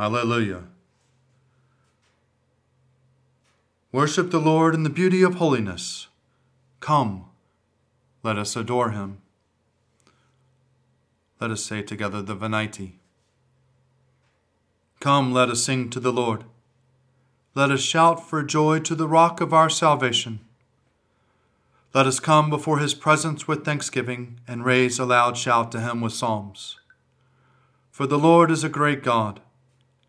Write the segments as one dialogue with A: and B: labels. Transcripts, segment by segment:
A: Alleluia. Worship the Lord in the beauty of holiness. Come, let us adore him. Let us say together the Venite. Come, let us sing to the Lord. Let us shout for joy to the rock of our salvation. Let us come before his presence with thanksgiving and raise a loud shout to him with psalms. For the Lord is a great God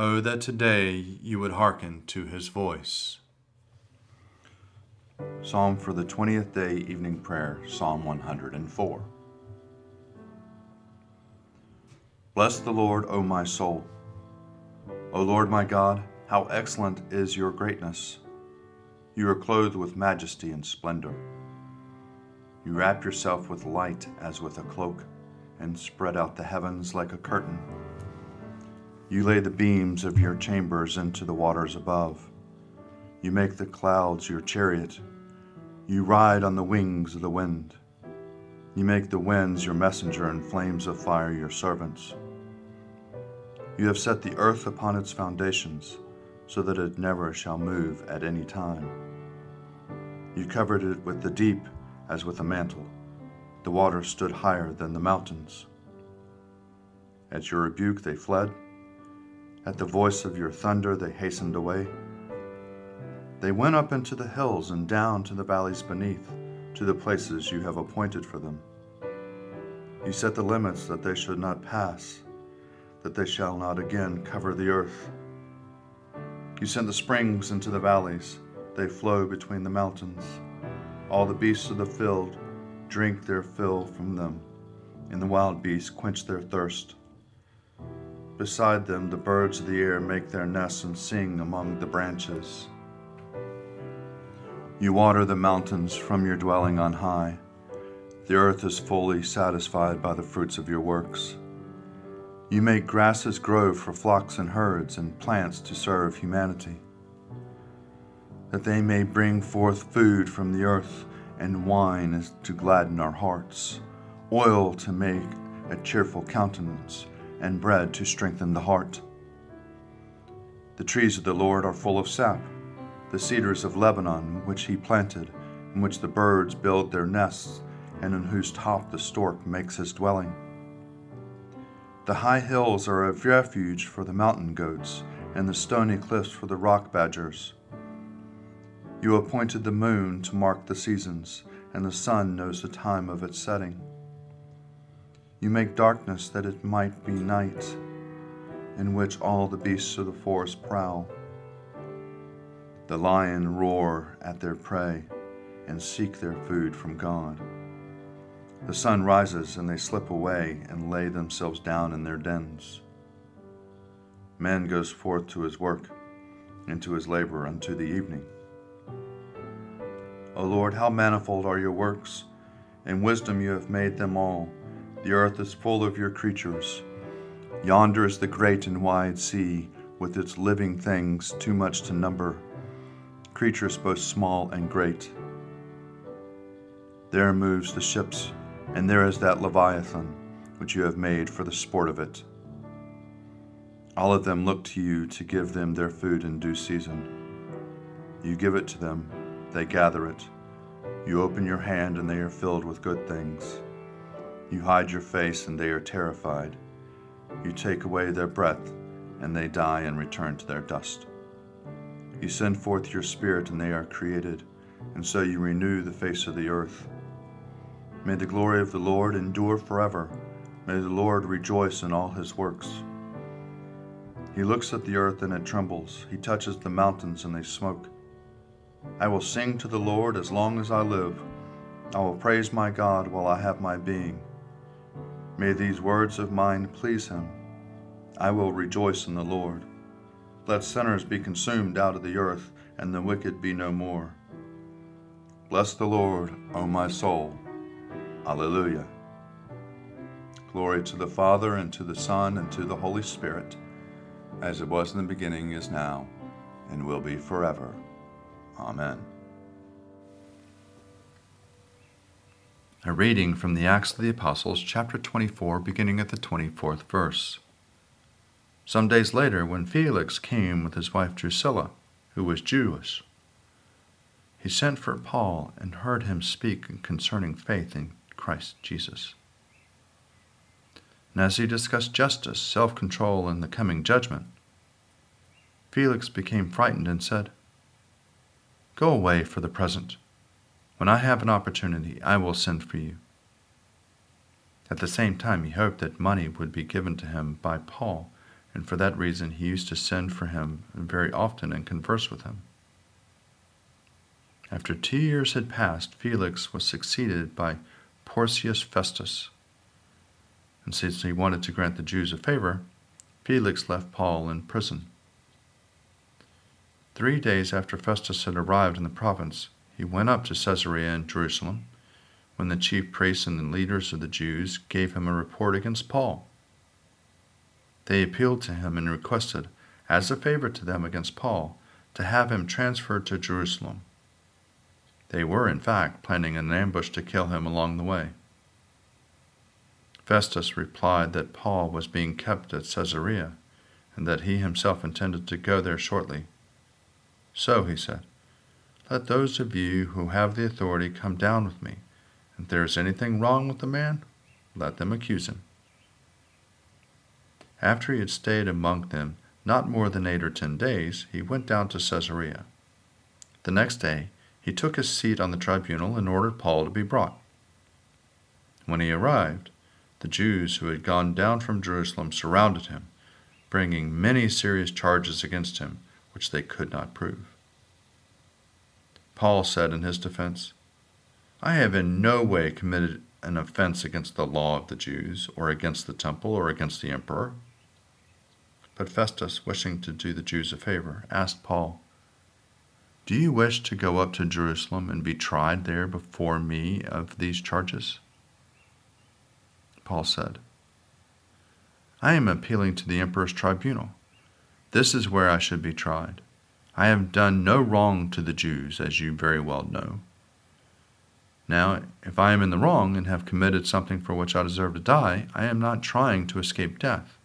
A: Oh, that today you would hearken to his voice. Psalm for the 20th day evening prayer, Psalm 104. Bless the Lord, O my soul. O Lord my God, how excellent is your greatness! You are clothed with majesty and splendor. You wrap yourself with light as with a cloak, and spread out the heavens like a curtain. You lay the beams of your chambers into the waters above. You make the clouds your chariot. You ride on the wings of the wind. You make the winds your messenger and flames of fire your servants. You have set the earth upon its foundations, so that it never shall move at any time. You covered it with the deep as with a mantle. The waters stood higher than the mountains. At your rebuke they fled at the voice of your thunder, they hastened away. They went up into the hills and down to the valleys beneath, to the places you have appointed for them. You set the limits that they should not pass, that they shall not again cover the earth. You send the springs into the valleys, they flow between the mountains. All the beasts of the field drink their fill from them, and the wild beasts quench their thirst. Beside them, the birds of the air make their nests and sing among the branches. You water the mountains from your dwelling on high. The earth is fully satisfied by the fruits of your works. You make grasses grow for flocks and herds, and plants to serve humanity, that they may bring forth food from the earth, and wine to gladden our hearts, oil to make a cheerful countenance and bread to strengthen the heart. The trees of the Lord are full of sap, the cedars of Lebanon, which he planted, in which the birds build their nests, and in whose top the stork makes his dwelling. The high hills are a refuge for the mountain goats, and the stony cliffs for the rock badgers. You appointed the moon to mark the seasons, and the sun knows the time of its setting. You make darkness that it might be night, in which all the beasts of the forest prowl. The lion roar at their prey and seek their food from God. The sun rises and they slip away and lay themselves down in their dens. Man goes forth to his work and to his labor unto the evening. O Lord, how manifold are your works! In wisdom you have made them all. The earth is full of your creatures. Yonder is the great and wide sea, with its living things too much to number, creatures both small and great. There moves the ships, and there is that Leviathan, which you have made for the sport of it. All of them look to you to give them their food in due season. You give it to them, they gather it. You open your hand, and they are filled with good things. You hide your face, and they are terrified. You take away their breath, and they die and return to their dust. You send forth your Spirit, and they are created, and so you renew the face of the earth. May the glory of the Lord endure forever. May the Lord rejoice in all his works. He looks at the earth and it trembles. He touches the mountains and they smoke. I will sing to the Lord as long as I live. I will praise my God while I have my being. May these words of mine please him. I will rejoice in the Lord. Let sinners be consumed out of the earth, and the wicked be no more. Bless the Lord, O my soul. Alleluia. Glory to the Father, and to the Son, and to the Holy Spirit, as it was in the beginning, is now, and will be forever. Amen. A reading from the Acts of the Apostles, chapter 24, beginning at the 24th verse. Some days later, when Felix came with his wife Drusilla, who was Jewish, he sent for Paul and heard him speak concerning faith in Christ Jesus. And as he discussed justice, self control, and the coming judgment, Felix became frightened and said, Go away for the present. When I have an opportunity, I will send for you. At the same time, he hoped that money would be given to him by Paul and for that reason he used to send for him very often and converse with him. After two years had passed, Felix was succeeded by Porcius Festus. And since he wanted to grant the Jews a favor, Felix left Paul in prison. Three days after Festus had arrived in the province, he went up to Caesarea in Jerusalem, when the chief priests and the leaders of the Jews gave him a report against Paul. They appealed to him and requested, as a favor to them against Paul, to have him transferred to Jerusalem. They were, in fact, planning an ambush to kill him along the way. Festus replied that Paul was being kept at Caesarea, and that he himself intended to go there shortly. So, he said, let those of you who have the authority come down with me. If there is anything wrong with the man, let them accuse him. After he had stayed among them not more than eight or ten days, he went down to Caesarea. The next day, he took his seat on the tribunal and ordered Paul to be brought. When he arrived, the Jews who had gone down from Jerusalem surrounded him, bringing many serious charges against him, which they could not prove. Paul said in his defense, I have in no way committed an offense against the law of the Jews, or against the temple, or against the emperor. But Festus, wishing to do the Jews a favor, asked Paul, Do you wish to go up to Jerusalem and be tried there before me of these charges? Paul said, I am appealing to the emperor's tribunal. This is where I should be tried. I have done no wrong to the Jews, as you very well know. Now, if I am in the wrong and have committed something for which I deserve to die, I am not trying to escape death.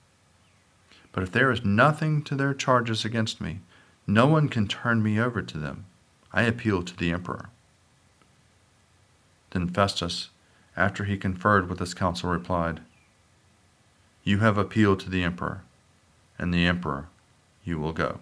A: But if there is nothing to their charges against me, no one can turn me over to them. I appeal to the emperor. Then Festus, after he conferred with his council, replied, You have appealed to the emperor, and the emperor you will go.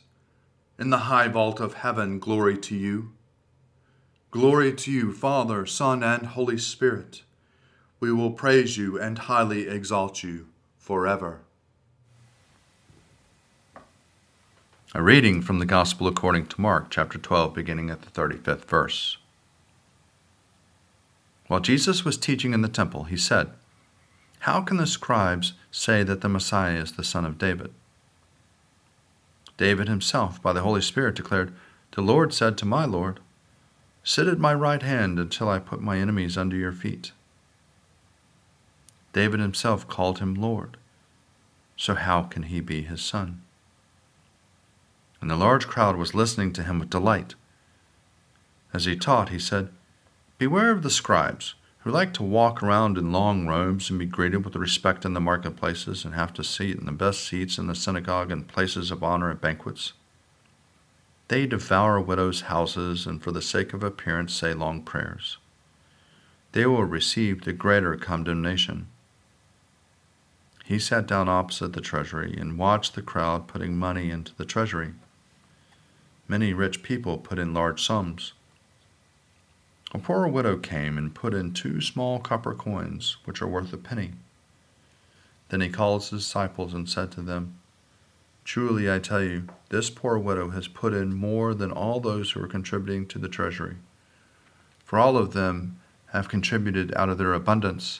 A: In the high vault of heaven, glory to you. Glory to you, Father, Son, and Holy Spirit we will praise you and highly exalt you forever. A reading from the Gospel according to Mark, chapter 12, beginning at the 35th verse. While Jesus was teaching in the temple, he said, How can the scribes say that the Messiah is the son of David? David himself, by the Holy Spirit, declared, The Lord said to my Lord, Sit at my right hand until I put my enemies under your feet. David himself called him Lord. So how can he be his son? And the large crowd was listening to him with delight. As he taught, he said, Beware of the scribes, who like to walk around in long robes and be greeted with respect in the marketplaces and have to sit in the best seats in the synagogue and places of honor at banquets. They devour widows' houses and for the sake of appearance say long prayers. They will receive the greater condemnation. He sat down opposite the treasury and watched the crowd putting money into the treasury. Many rich people put in large sums. A poor widow came and put in two small copper coins, which are worth a penny. Then he called his disciples and said to them, Truly I tell you, this poor widow has put in more than all those who are contributing to the treasury. For all of them have contributed out of their abundance,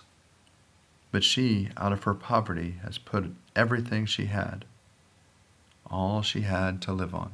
A: but she, out of her poverty, has put everything she had, all she had to live on.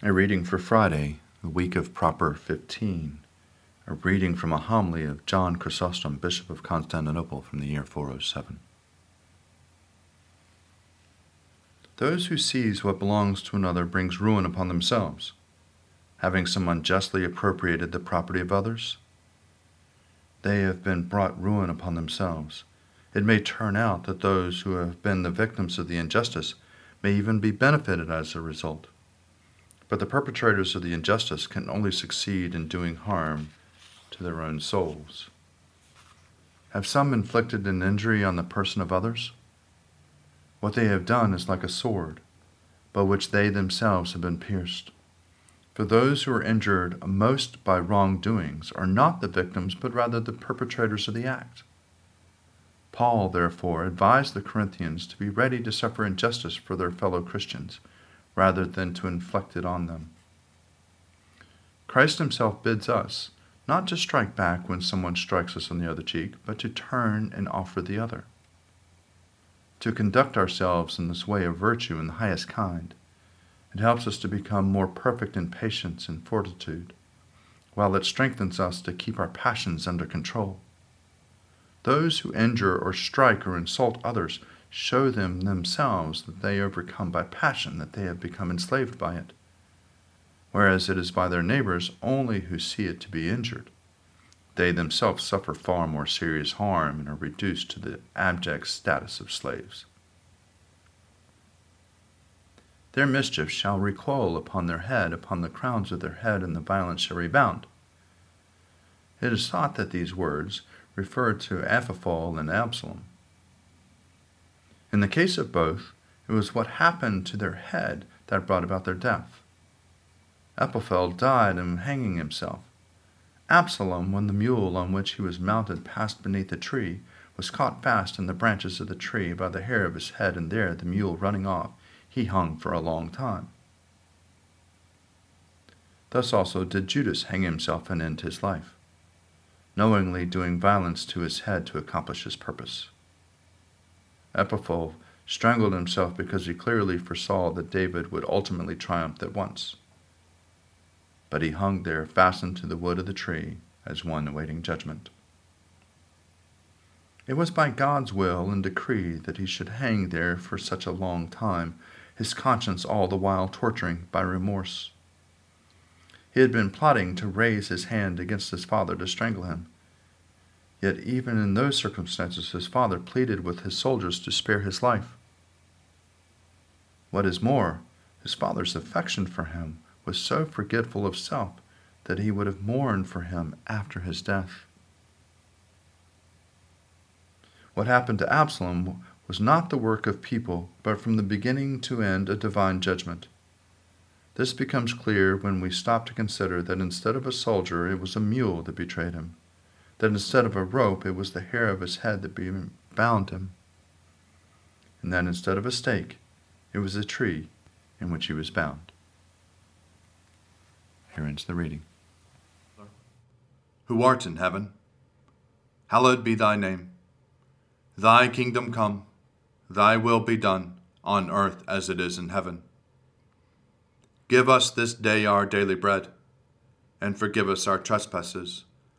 A: A reading for Friday, the week of Proper 15. A reading from a homily of John Chrysostom, Bishop of Constantinople, from the year 407. Those who seize what belongs to another brings ruin upon themselves, having some unjustly appropriated the property of others. They have been brought ruin upon themselves. It may turn out that those who have been the victims of the injustice may even be benefited as a result. But the perpetrators of the injustice can only succeed in doing harm to their own souls. Have some inflicted an injury on the person of others? What they have done is like a sword, by which they themselves have been pierced. For those who are injured most by wrongdoings are not the victims, but rather the perpetrators of the act. Paul, therefore, advised the Corinthians to be ready to suffer injustice for their fellow Christians rather than to inflict it on them. Christ himself bids us not to strike back when someone strikes us on the other cheek, but to turn and offer the other. To conduct ourselves in this way of virtue in the highest kind, it helps us to become more perfect in patience and fortitude, while it strengthens us to keep our passions under control. Those who injure or strike or insult others show them themselves that they overcome by passion, that they have become enslaved by it. Whereas it is by their neighbors only who see it to be injured. They themselves suffer far more serious harm and are reduced to the abject status of slaves. Their mischief shall recoil upon their head, upon the crowns of their head, and the violence shall rebound. It is thought that these words refer to Ahithophel and Absalom. In the case of both, it was what happened to their head that brought about their death. Ahithophel died in hanging himself. Absalom, when the mule on which he was mounted passed beneath a tree, was caught fast in the branches of the tree by the hair of his head, and there, the mule running off, he hung for a long time. Thus also did Judas hang himself and end his life, knowingly doing violence to his head to accomplish his purpose. Ahithophel strangled himself because he clearly foresaw that David would ultimately triumph at once. But he hung there fastened to the wood of the tree as one awaiting judgment. It was by God's will and decree that he should hang there for such a long time, his conscience all the while torturing by remorse. He had been plotting to raise his hand against his father to strangle him Yet, even in those circumstances, his father pleaded with his soldiers to spare his life. What is more, his father's affection for him was so forgetful of self that he would have mourned for him after his death. What happened to Absalom was not the work of people, but from the beginning to end a divine judgment. This becomes clear when we stop to consider that instead of a soldier, it was a mule that betrayed him, that instead of a rope, it was the hair of his head that bound him, and that instead of a stake, it was a tree in which he was bound. Here ends the reading. Who art in heaven, hallowed be thy name. Thy kingdom come, thy will be done, on earth as it is in heaven. Give us this day our daily bread, and forgive us our trespasses,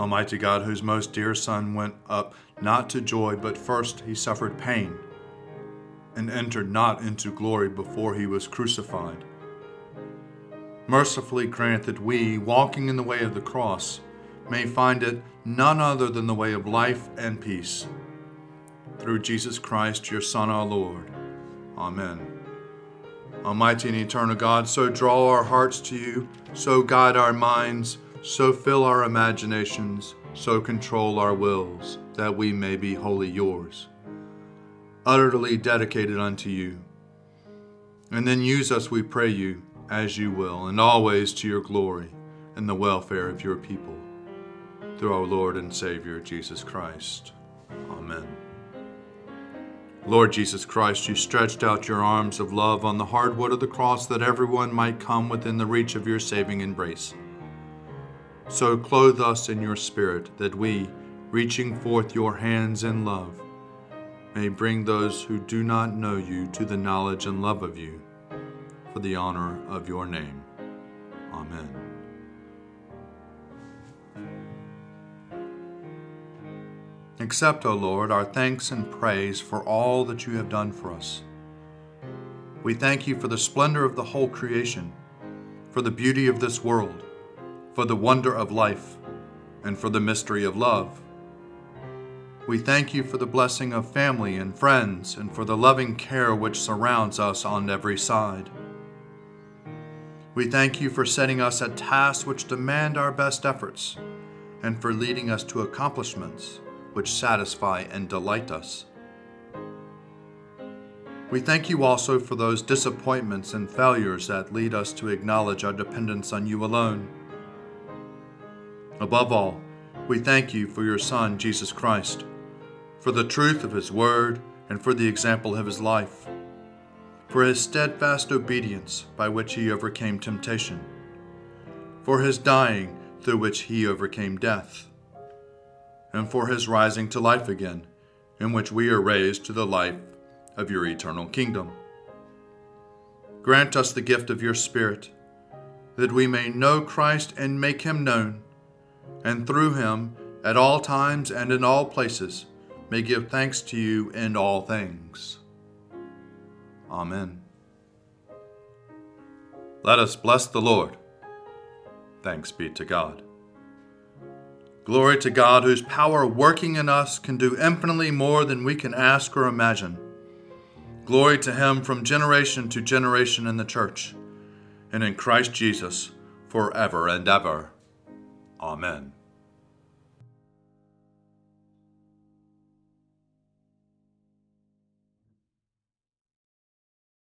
A: Almighty God, whose most dear Son went up not to joy, but first he suffered pain and entered not into glory before he was crucified. Mercifully grant that we, walking in the way of the cross, may find it none other than the way of life and peace. Through Jesus Christ, your Son, our Lord. Amen. Almighty and eternal God, so draw our hearts to you, so guide our minds, so fill our imaginations, so control our wills, that we may be wholly yours, utterly dedicated unto you. And then use us, we pray you, as you will, and always to your glory and the welfare of your people. Through our Lord and Savior, Jesus Christ. Amen. Lord Jesus Christ, you stretched out your arms of love on the hard wood of the cross that everyone might come within the reach of your saving embrace. So clothe us in your Spirit, that we, reaching forth your hands in love, may bring those who do not know you to the knowledge and love of you, for the honor of your name. Amen. Accept, O Lord, our thanks and praise for all that you have done for us. We thank you for the splendor of the whole creation, for the beauty of this world, for the wonder of life, and for the mystery of love. We thank you for the blessing of family and friends, and for the loving care which surrounds us on every side. We thank you for setting us at tasks which demand our best efforts, and for leading us to accomplishments which satisfy and delight us. We thank you also for those disappointments and failures that lead us to acknowledge our dependence on you alone. Above all, we thank you for your Son, Jesus Christ, for the truth of his word and for the example of his life, for his steadfast obedience by which he overcame temptation, for his dying through which he overcame death and for his rising to life again, in which we are raised to the life of your eternal kingdom. Grant us the gift of your Spirit, that we may know Christ and make him known, and through him, at all times and in all places, may give thanks to you in all things. Amen. Let us bless the Lord. Thanks be to God. Glory to God, whose power working in us can do infinitely more than we can ask or imagine. Glory to Him from generation to generation in the church, and in Christ Jesus forever and ever. Amen.